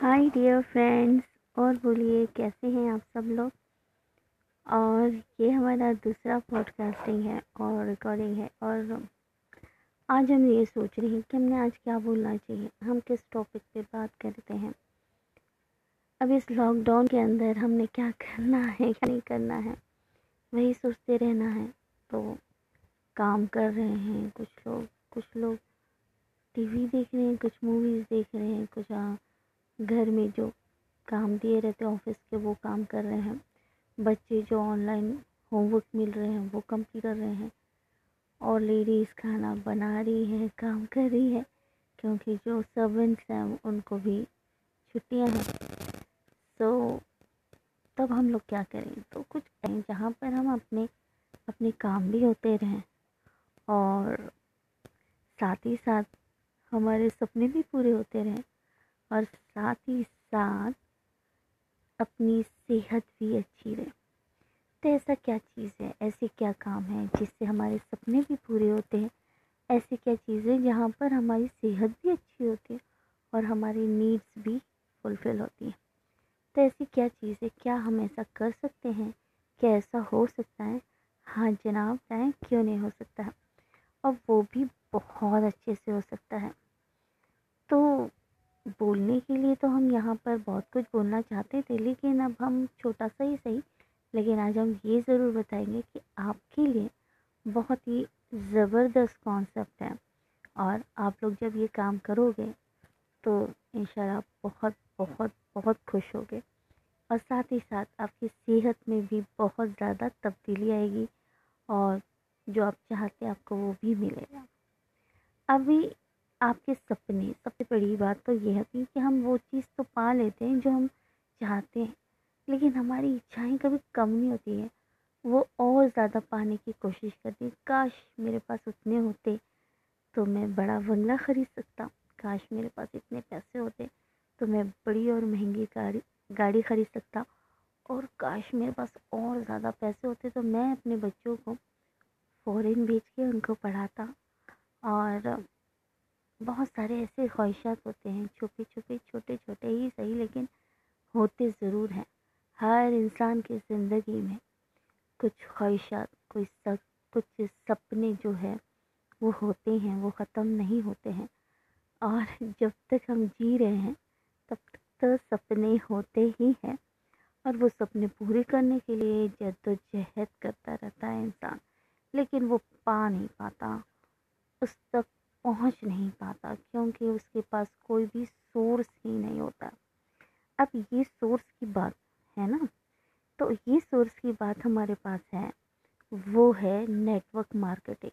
Hi dear friends और बोलिए कैसे हैं आप सब लोग? और ये हमारा दूसरा पॉडकास्टिंग है और रिकॉर्डिंग है। और आज हम ये सोच रहे हैं कि हमने आज क्या बोलना चाहिए। हम किस टॉपिक पे बात करते हैं? अब इस लॉकडाउन के अंदर हमने क्या करना है क्या नहीं करना है वही सोचते रहना है। तो काम कर रहे हैं कुछ लोग कुछ लोग टीवी देख रहे हैं कुछ मूवीज़ देख रहे हैं कुछ आ, घर में जो काम दिए रहते हैं, ऑफ़िस के वो काम कर रहे हैं। बच्चे जो ऑनलाइन होमवर्क मिल रहे हैं, वो कंप्लीट कर रहे हैं। और लेडीज़ खाना बना रही है, काम कर रही है, क्योंकि जो सर्वेंट्स हैं, उनको भी छुट्टियाँ हैं। तो तब हम लोग क्या करें? तो कुछ करें जहाँ पर हम अपने अपने काम भी होते रहें। और साथ ही साथ हमारे सपने भी पूरे होते रहें। और साथ ही साथ अपनी सेहत भी अच्छी रहे। तो ऐसा क्या चीज़ है? ऐसे क्या काम है जिससे हमारे सपने भी पूरे होते हैं? ऐसी क्या चीज़ें जहाँ पर हमारी सेहत भी अच्छी होती है और हमारी नीड्स भी फुलफ़िल होती हैं? तो ऐसी क्या चीज़ है? क्या हम ऐसा कर सकते हैं? क्या ऐसा हो सकता है? हाँ जनाब बताएँ क्यों नहीं हो सकता है। और वो भी बहुत अच्छे से हो सकता है। तो बोलने के लिए तो हम यहाँ पर बहुत कुछ बोलना चाहते थे, लेकिन अब हम छोटा सा ही सही। लेकिन आज हम ये ज़रूर बताएँगे कि आपके लिए बहुत ही ज़बरदस्त कॉन्सेप्ट है। और आप लोग जब ये काम करोगे तो इन इंशाल्लाह बहुत बहुत बहुत खुश होगे। और साथ ही साथ आपकी सेहत में भी बहुत ज़्यादा तब्दीली आएगी और जो आप चाहते हैं आपको वो भी मिलेगा। अभी आपके सपने, सबसे बड़ी बात तो ये होती है कि हम वो चीज़ तो पा लेते हैं जो हम चाहते हैं, लेकिन हमारी इच्छाएँ कभी कम नहीं होती है। वो और ज़्यादा पाने की कोशिश करती है। काश मेरे पास उतने होते तो मैं बड़ा बंगला ख़रीद सकता। काश मेरे पास इतने पैसे होते तो मैं बड़ी और महँगी गाड़ी गाड़ी ख़रीद सकता। और काश मेरे पास और ज़्यादा पैसे होते तो मैं अपने बच्चों को फ़ॉरेन भेज के उनको पढ़ाता। और बहुत सारे ऐसे ख्वाहिशात होते हैं छुपे छुपे छोटे छोटे ही सही लेकिन होते ज़रूर हैं। हर इंसान की ज़िंदगी में कुछ ख्वाहिशात, कोई सब कुछ सपने जो है, वो होते हैं, वो ख़त्म नहीं होते हैं। और जब तक हम जी रहे हैं, तब तक तो सपने होते ही हैं। और वो सपने पूरे करने के लिए जद्दोजहद करता रहता है इंसान, लेकिन वो पा नहीं पाता। उस तक पहुँच नहीं पाता क्योंकि उसके पास कोई भी सोर्स ही नहीं होता। अब ये सोर्स की बात है ना? तो ये सोर्स की बात हमारे पास है, वो है नेटवर्क मार्केटिंग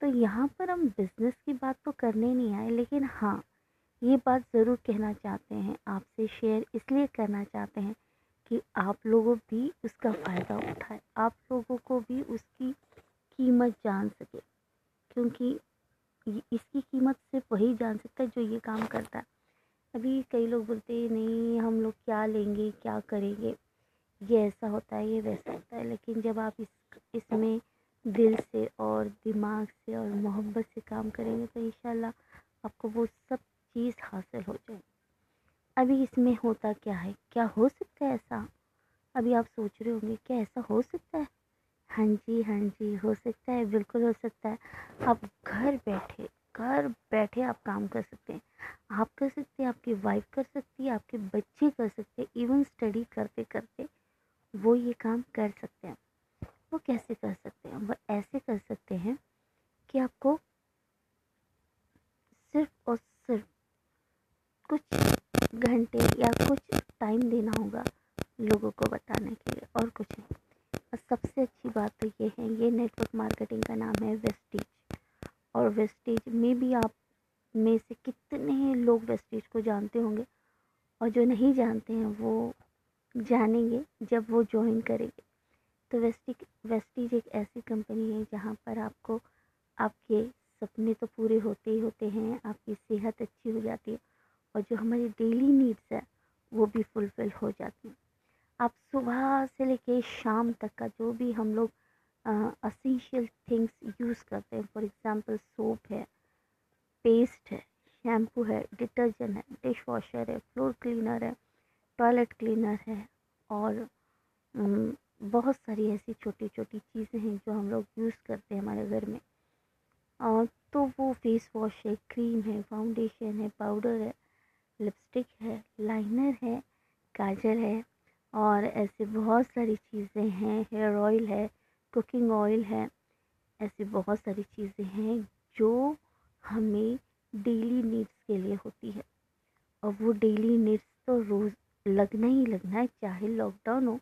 तो यहाँ पर हम बिज़नेस की बात तो करने नहीं आए, लेकिन हाँ ये बात ज़रूर कहना चाहते हैं, आपसे शेयर इसलिए करना चाहते हैं कि आप लोगों भी उसका फ़ायदा उठाए, आप लोगों को भी उसकी कीमत जान सके, क्योंकि इसकी कीमत सिर्फ़ वही जान सकता है जो ये काम करता है। अभी कई लोग बोलते हैं, नहीं, हम लोग क्या लेंगे, क्या करेंगे? ये ऐसा होता है, ये वैसा होता है। लेकिन जब आप इस, इसमें दिल से और दिमाग से और मोहब्बत से काम करेंगे तो इन आपको वो सब चीज़ हासिल हो जाए अभी इसमें होता क्या है? क्या हो सकता है ऐसा? अभी आप सोच रहे होंगे, क्या ऐसा हो सकता है? हाँ जी हाँ जी, हो सकता है, बिल्कुल हो सकता है। आप घर बैठे घर बैठे आप काम कर सकते हैं। आप कर सकते हैं, आपकी वाइफ कर सकती है, आपके बच्चे कर सकते हैं इवन स्टडी करते करते वो ये काम कर सकते हैं। वो कैसे कर सकते हैं? वो ऐसे कर सकते हैं कि आपको सिर्फ़ और सिर्फ़ कुछ घंटे या कुछ टाइम देना होगा लोगों को बताने के लिए और कुछ नहीं। सबसे अच्छी बात तो ये है, ये नेटवर्क मार्केटिंग का नाम है वेस्टेज और वेस्टेज में भी आप में से कितने लोग वेस्टेज को जानते होंगे और जो नहीं जानते हैं वो जानेंगे जब वो ज्वाइन करेंगे। तो वेस्टिक वेस्टीज एक ऐसी कंपनी है जहाँ पर आपको आपके सपने तो पूरे होते ही होते हैं, आपकी सेहत अच्छी हो जाती है और जो हमारी डेली नीड्स है वो भी फुलफ़िल हो जाती हैं। आप सुबह से लेके शाम तक का जो भी हम लोग असेंशियल थिंग्स यूज़ करते हैं फॉर एग्ज़ाम्पल सोप है पेस्ट है शैम्पू है डिटर्जेंट है डिश वॉशर है फ्लोर क्लीनर है टॉयलेट क्लीनर है और बहुत सारी ऐसी छोटी छोटी चीज़ें हैं जो हम लोग यूज़ करते हैं हमारे घर में। तो वो फेस वॉश है क्रीम है फाउंडेशन है पाउडर है लिपस्टिक है लाइनर है, काजल है और ऐसे बहुत सारी चीज़ें हैं हेयर ऑयल है कुकिंग ऑयल है, ऐसी बहुत सारी चीज़ें हैं जो हमें डेली नीड्स के लिए होती है। और वो डेली नीड्स तो रोज़, लगना ही लगना है, चाहे लॉकडाउन हो,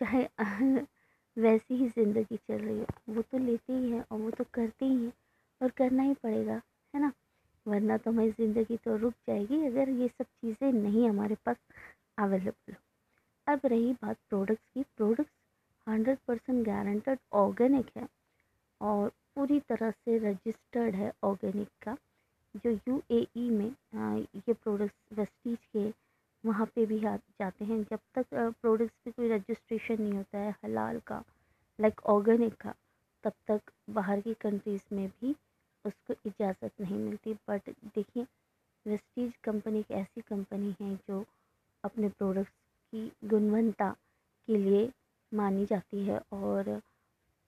चाहे वैसी ही ज़िंदगी चल रही हो, वो तो लेते ही हैं और वो तो करते ही हैं और करना ही पड़ेगा, है ना? वरना तो हमारी ज़िंदगी तो रुक जाएगी अगर ये सब चीज़ें नहीं हमारे पास अवेलेबल हो। अब रही बात प्रोडक्ट्स की। Products hundred percent guaranteed organic है और पूरी तरह से रजिस्टर्ड है ऑर्गेनिक का। जो यूएई में आ, ये प्रोडक्ट्स वेस्टीज के वहाँ पे भी आ जाते हैं। जब तक प्रोडक्ट्स पे कोई रजिस्ट्रेशन नहीं होता है हलाल का लाइक ऑर्गेनिक का तब तक बाहर की कंट्रीज़ में भी उसको इजाज़त नहीं मिलती। बट देखिए वेस्टीज कंपनी एक ऐसी कंपनी है जो अपने प्रोडक्ट्स की गुणवत्ता के लिए मानी जाती है और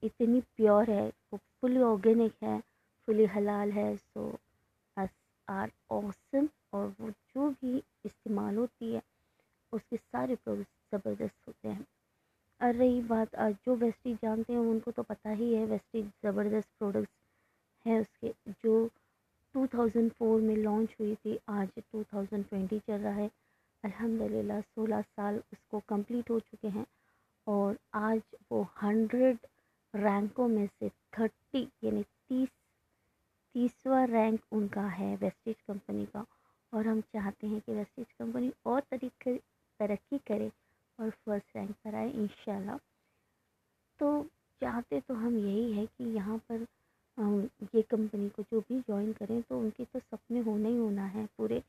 इतनी प्योर है, वो फुली ऑर्गेनिक है, फुली हलाल है सो अस आर ऑसम और वो जो भी इस्तेमाल होती है, उसके सारे प्रोडक्ट्स ज़बरदस्त होते हैं। और रही बात, आज जो वेस्टीज जानते हैं, उनको तो पता ही है वेस्टीज ज़बरदस्त प्रोडक्ट्स है उसके, जो 2004 में लॉन्च हुई थी, आज 2020 चल रहा है। अल्हम्दुलिल्लाह 16 साल उसको कंप्लीट हो चुके हैं और आज वो हंड्रेड रैंकों में से थर्टी यानी तीस, तीसवा रैंक उनका है वेस्टेज कंपनी का। और हम चाहते हैं कि वेस्टेज कंपनी और तरीके, तरक्की करे और फ़र्स्ट रैंक पर आए इन तो चाहते तो हम यही है कि यहाँ पर ये कंपनी को जो भी ज्वाइन करें तो उनके तो सपने होना ही होना है पूरे।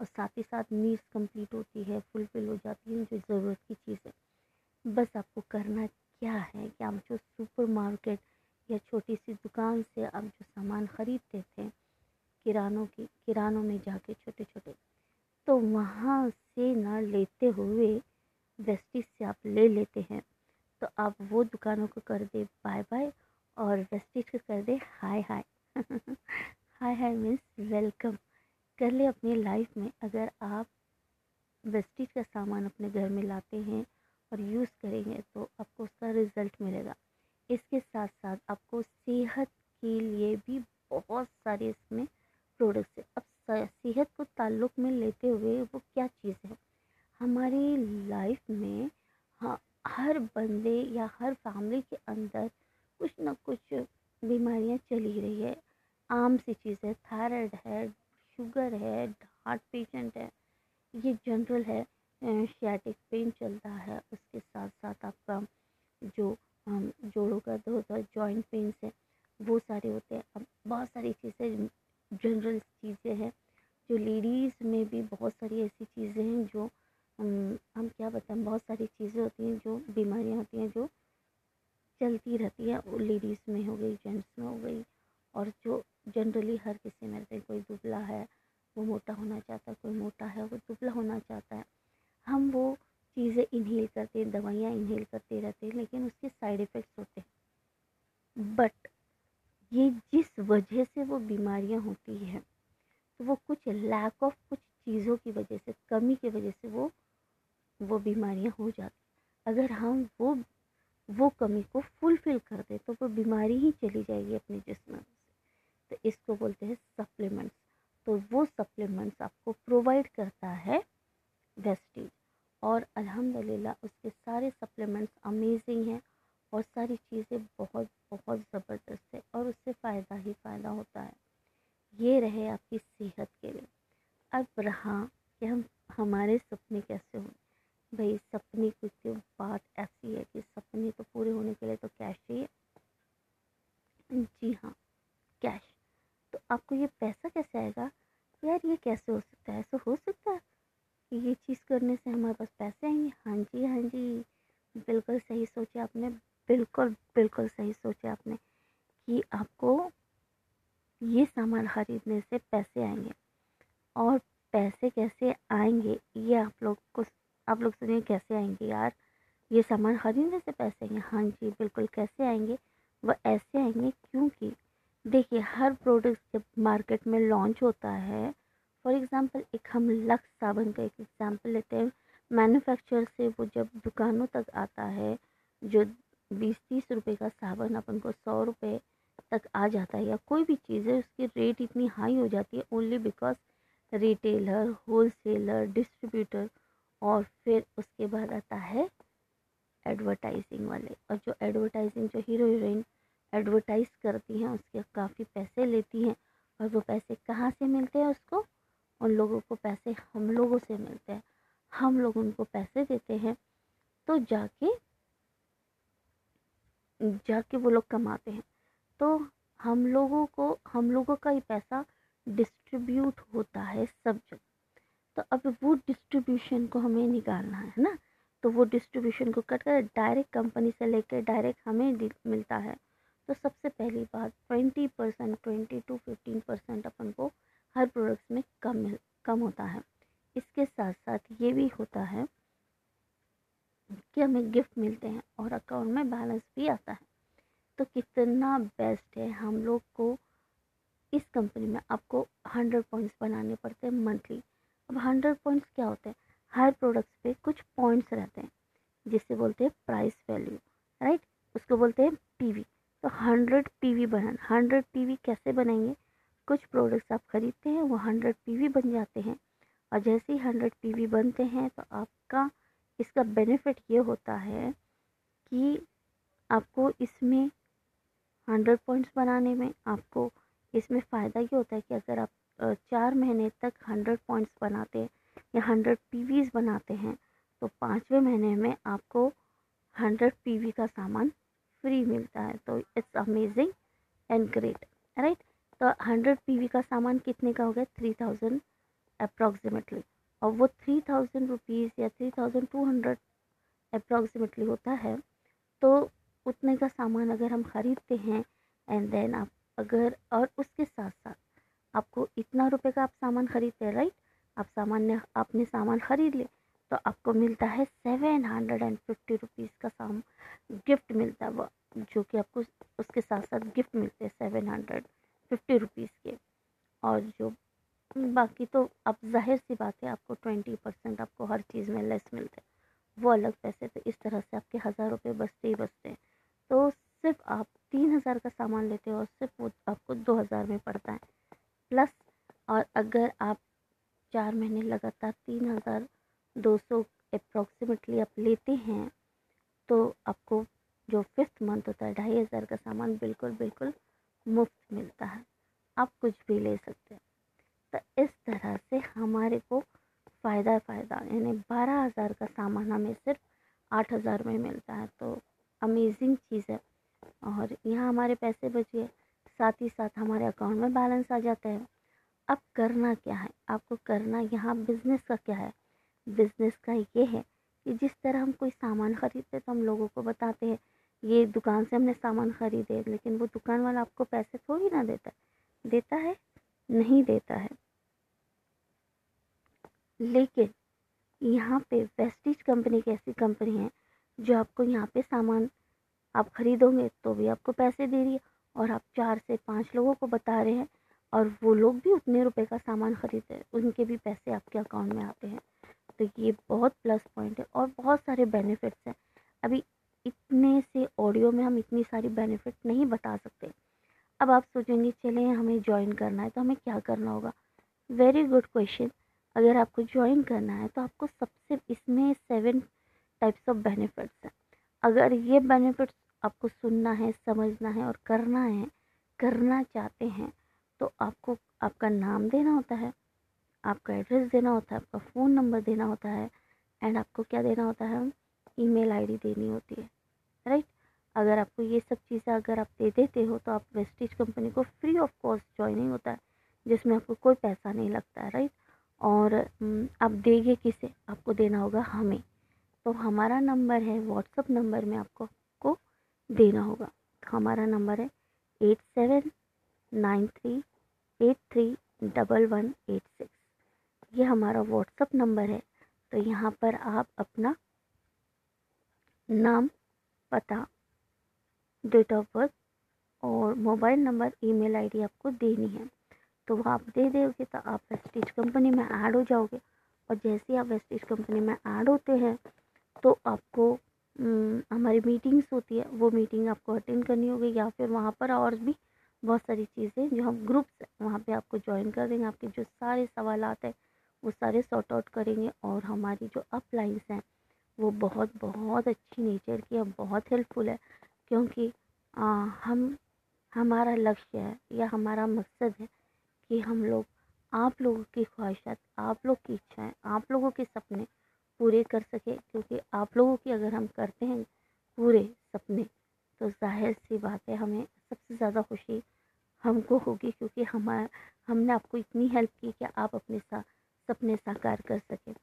और साथ ही साथ नीड्स कंप्लीट होती है फुलफिल हो जाती है जो ज़रूरत की चीज़। है बस आपको करना क्या है कि आप जो सुपर मार्केट या छोटी सी दुकान से आप जो सामान ख़रीदते थे, किरानों की, किरानों में जाके छोटे छोटे तो वहाँ से ना लेते हुए वेस्टिज से आप ले लेते हैं तो आप वो दुकानों को कर दे बाय बाय और वेस्टिज को कर दे हाय हाय हाय हाय मीन्स वेलकम कर ले अपनी लाइफ में, अगर आप वेस्टिज का सामान अपने घर में लाते हैं और यूज़ करेंगे तो आपको उसका रिज़ल्ट मिलेगा। इसके साथ साथ आपको सेहत के लिए भी बहुत सारे इसमें प्रोडक्ट्स है अब सेहत को ताल्लुक़ में लेते हुए वो क्या चीज़ है हमारी लाइफ में हाँ हर बंदे या हर फैमिली के अंदर कुछ ना कुछ बीमारियाँ चली रही है आम सी चीज़ है थायराइड है शुगर है हार्ट पेशेंट है ये जनरल है शियाटिक पेन चलता है उसके साथ साथ आपका जो का दर्द होता जॉइंट पेन्स है, वो सारे होते हैं। अब बहुत सारी चीज़ें जनरल चीज़ें हैं, जो लेडीज़ में भी बहुत सारी ऐसी चीज़ें हैं जो हम क्या बताएँ, बहुत सारी चीज़ें होती हैं जो बीमारियाँ होती हैं, जो चलती रहती है, वो लेडीज़ में हो गई जेंट्स में हो गई, और जो जनरली हर किसी में रहते हैं, कोई दुबला है, वो मोटा होना चाहता है, कोई मोटा है, वो दुबला होना चाहता है। हम वो चीज़ें इन्हेल करते हैं, दवाइयाँ इन्हेल करते रहते हैं लेकिन उसके साइड इफ़ेक्ट्स होते हैं बट ये जिस वजह से वो बीमारियाँ होती हैं तो वो कुछ लैक ऑफ़ कुछ चीज़ों की वजह से, कमी की वजह से वो वो बीमारियाँ हो जाती अगर हम वो वो कमी को फुलफ़िल कर दें तो वो बीमारी ही चली जाएगी अपने जिसम से तो इसको बोलते हैं सप्लीमेंट्स तो वो सप्लीमेंट्स आपको प्रोवाइड करता है वेस्टेज और अल्हम्दुलिल्लाह, उसके सारे सप्लीमेंट्स अमेजिंग हैं। और सारी चीज़ें बहुत बहुत ज़बरदस्त है और उससे फ़ायदा ही फ़ायदा होता है। ये रहे आपकी सेहत के लिए। अब रहा कि हम, हमारे सपने कैसे हों। भाई, सपने की तो बात ऐसी है कि सपने तो पूरे होने के लिए तो कैश चाहिए। जी हाँ कैश। तो आपको ये पैसा कैसे आएगा? यार, ये कैसे हो सकता है? ऐसा हो सकता है कि ये चीज़ करने से हमारे पास पैसे आएँगे हाँ जी हाँ जी। बिल्कुल सही सोचा आपने। बिल्कुल बिल्कुल सही सोचा आपने कि आपको ये सामान ख़रीदने से पैसे आएँगे। और पैसे कैसे आएँगे, ये आप लोग को, आप लोग सुनिए कैसे आएँगे यार। ये सामान ख़रीदने से पैसे आएँगे। हाँ जी, बिल्कुल कैसे आएँगे? वो ऐसे आएँगे क्योंकि देखिए, हर प्रोडक्ट जब मार्केट में लॉन्च होता है फॉर एग्ज़ाम्पल एक हम लक्स साबुन का एक एग्ज़ाम्पल लेते हैं। मैन्युफैक्चर से वो जब दुकानों तक आता है, जो बीस तीस रुपए का साबुन अपन को सौ रुपये तक आ जाता है या कोई भी चीज़ है, उसकी रेट इतनी हाई हो जाती है only because retailer wholesaler distributor और फिर उसके बाद आता है एडवर्टाइजिंग वाले। और जो एडवर्टाइजिंग जो हीरो हीरोइन एडवर्टाइज करती हैं, उसके काफ़ी पैसे लेती हैं और वो पैसे कहाँ से मिलते हैं उसको? उन लोगों को पैसे हम लोगों से मिलते हैं। हम लोग उनको पैसे देते हैं तो जाके जाके वो लोग कमाते हैं। तो हम लोगों को, हम लोगों का ही पैसा डिस्ट्रीब्यूट होता है सब जगह। तो अब वो डिस्ट्रीब्यूशन को हमें निकालना है ना? तो वो डिस्ट्रीब्यूशन को कट कर डायरेक्ट कंपनी से लेकर डायरेक्ट हमें मिलता है। तो सबसे पहली बात twenty percent twenty to fifteen percent अपन को हर प्रोडक्ट्स में कम मिल, कम होता है। इसके साथ साथ ये भी होता है कि हमें गिफ्ट मिलते हैं और अकाउंट में बैलेंस भी आता है। तो कितना बेस्ट है हम लोग को इस कंपनी में आपको हंड्रेड पॉइंट्स बनाने पड़ते हैं मंथली। अब हंड्रेड पॉइंट्स क्या होते हैं? हर प्रोडक्ट्स पे कुछ पॉइंट्स रहते हैं, जिसे बोलते हैं प्राइस वैल्यू, राइट? उसको बोलते हैं पीवी। तो हंड्रेड पीवी बनाना हंड्रेड पीवी कैसे बनाएँगे? कुछ प्रोडक्ट्स आप ख़रीदते हैं, वो हंड्रेड पीवी बन जाते हैं। और जैसे ही हंड्रेड पीवी बनते हैं तो आपका इसका बेनिफिट ये होता है कि आपको इसमें हंड्रेड पॉइंट्स बनाने में आपको इसमें फ़ायदा ये होता है कि अगर आप चार महीने तक हंड्रेड पॉइंट्स बनाते हैं या हंड्रेड पीवीज बनाते हैं तो पाँचवें महीने में आपको हंड्रेड पीवी का सामान फ्री मिलता है। तो it's amazing and great right तो हंड्रेड पीवी का सामान कितने का हो गया? थ्री थाउज़ेंड अप्रॉक्सीमेटली और वो थ्री थाउज़ेंड रुपीज़ या three thousand two hundred approximately होता है तो उतने का सामान अगर हम ख़रीदते हैं एंड देन आप अगर, और उसके साथ साथ आपको इतना रुपए का आप सामान ख़रीदते हैं राइट आप सामान ने, आपने सामान ख़रीद लिया तो आपको मिलता है seven hundred and fifty rupees का साम गिफ्ट मिलता है जो कि आपको उसके साथ साथ गिफ्ट मिलते हैं सेवन हंड्रेड फिफ्टी रुपीज़ के और जो बाकी तो अब ज़ाहिर सी बात है, आपको ट्वेंटी परसेंट आपको हर चीज़ में लेस मिलते हैं। वो अलग पैसे तो इस तरह से आपके हज़ार रुपये बचते ही बचते हैं। तो सिर्फ़ आप तीन हज़ार का सामान लेते हो और सिर्फ़ वो आपको दो हज़ार में पड़ता है। प्लस और अगर आप चार महीने लगातार तीन हज़ार दो सौ अप्रॉक्सीमेटली आप लेते हैं तो आपको जो फिफ्थ मंथ होता है, ढाई हज़ार का सामान बिल्कुल बिल्कुल मुफ़्त मिलता है। आप कुछ भी ले सकते हैं। तो इस तरह से हमारे को फ़ायदा फ़ायदा। यानी बारह हज़ार का सामान हमें सिर्फ़ आठ हज़ार में मिलता है। तो अमेजिंग चीज़ है। और यहाँ हमारे पैसे बच गए साथ ही साथ हमारे अकाउंट में बैलेंस आ जाता है। अब करना क्या है? आपको करना यहाँ बिज़नेस का क्या है? बिज़नेस का ये है कि जिस तरह हम कोई सामान ख़रीदते हैं तो हम लोगों को बताते हैं। ये दुकान से हमने सामान ख़रीदे लेकिन वो दुकान वाला आपको पैसे थोड़ी ना देता है। देता है? नहीं देता है। लेकिन यहाँ पे वेस्टिज कंपनी की ऐसी कंपनी है, जो आपको यहाँ पे सामान आप ख़रीदोगे तो भी आपको पैसे दे रही है और आप चार से पाँच लोगों को बता रहे हैं और वो लोग भी उतने रुपए का सामान ख़रीद रहे हैं, उनके भी पैसे आपके अकाउंट में आते हैं। तो ये बहुत प्लस पॉइंट है और बहुत सारे बेनिफिट्स हैं। अभी इतने से ऑडियो में हम इतनी सारी बेनिफिट नहीं बता सकते। अब आप सोचेंगे, चले, हमें ज्वाइन करना है तो हमें क्या करना होगा? वेरी गुड क्वेश्चन अगर आपको ज्वाइन करना है तो आपको सबसे इसमें सेवन टाइप्स ऑफ़ बेनिफिट्स हैं। अगर ये बेनिफिट्स आपको सुनना है, समझना है और करना है, करना चाहते हैं तो आपको आपका नाम देना होता है, आपका एड्रेस देना होता है, आपका फ़ोन नंबर देना होता है एंड आपको क्या देना होता है? ईमेल आईडी देनी होती है राइट अगर आपको ये सब चीज़ें अगर आप दे देते हो तो आप वेस्टिज कंपनी को फ्री ऑफ़ कॉस्ट ज्वाइनिंग होता है, जिसमें आपको कोई पैसा नहीं लगता है राइट और आप देंगे किसे? आपको देना होगा हमें। तो हमारा नंबर है व्हाट्सअप नंबर में आपको को देना होगा। हमारा नंबर है eight seven nine three eight three double one eight six ये हमारा व्हाट्सअप नंबर है तो यहाँ पर आप अपना नाम पता डेट ऑफ़ बर्थ और मोबाइल नंबर, ईमेल आईडी आपको देनी है। तो वो आप दे दोगे तो आप वेस्टिज कंपनी में ऐड हो जाओगे और जैसे ही आप वेस्टिज कंपनी में ऐड होते हैं तो आपको हमारी मीटिंग्स होती है, वो मीटिंग आपको अटेंड करनी होगी या फिर वहाँ पर और भी बहुत सारी चीज़ें जो हम ग्रुप्स वहाँ पे आपको ज्वाइन कर देंगे। आपके जो सारे सवाल हैं, वो सारे सॉर्ट आउट करेंगे और हमारी जो अपलाइंस हैं, वो बहुत बहुत अच्छी नेचर की है, बहुत हेल्पफुल है। क्योंकि हम, हमारा लक्ष्य है या हमारा मकसद है कि हम लोग, आप लोगों की ख्वाहिशात, आप लोग की इच्छाएँ, आप लोगों के सपने पूरे कर सके। क्योंकि आप लोगों की अगर हम करते हैं पूरे सपने तो ज़ाहिर सी बात है हमें सबसे ज़्यादा खुशी हमको होगी। क्योंकि हमारा हमने आपको इतनी हेल्प की कि आप अपने सा, सपने साकार कर सकें।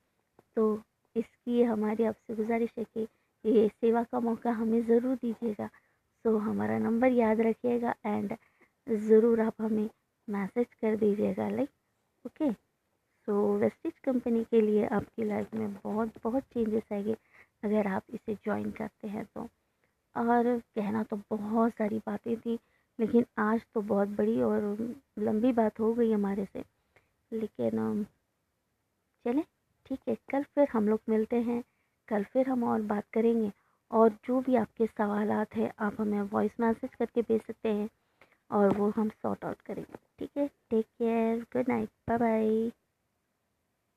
तो इसकी हमारी आपसे गुजारिश है कि ये सेवा का मौका हमें ज़रूर दीजिएगा। सो हमारा नंबर याद रखिएगा एंड ज़रूर आप हमें मैसेज कर दीजिएगा like okay so Vestige company के लिए आपकी लाइफ में बहुत बहुत चेंजेस आएँगे अगर आप इसे ज्वाइन करते हैं तो। और कहना तो बहुत सारी बातें थी, लेकिन आज तो बहुत बड़ी और लंबी बात हो गई हमारे से। लेकिन, चले, ठीक है, कल फिर हम लोग मिलते हैं। कल फिर हम और बात करेंगे और जो भी आपके सवाल हैं, आप हमें वॉइस मैसेज करके भेज सकते हैं और वो हम सॉर्ट आउट करेंगे। ठीक है? Take care good night bye bye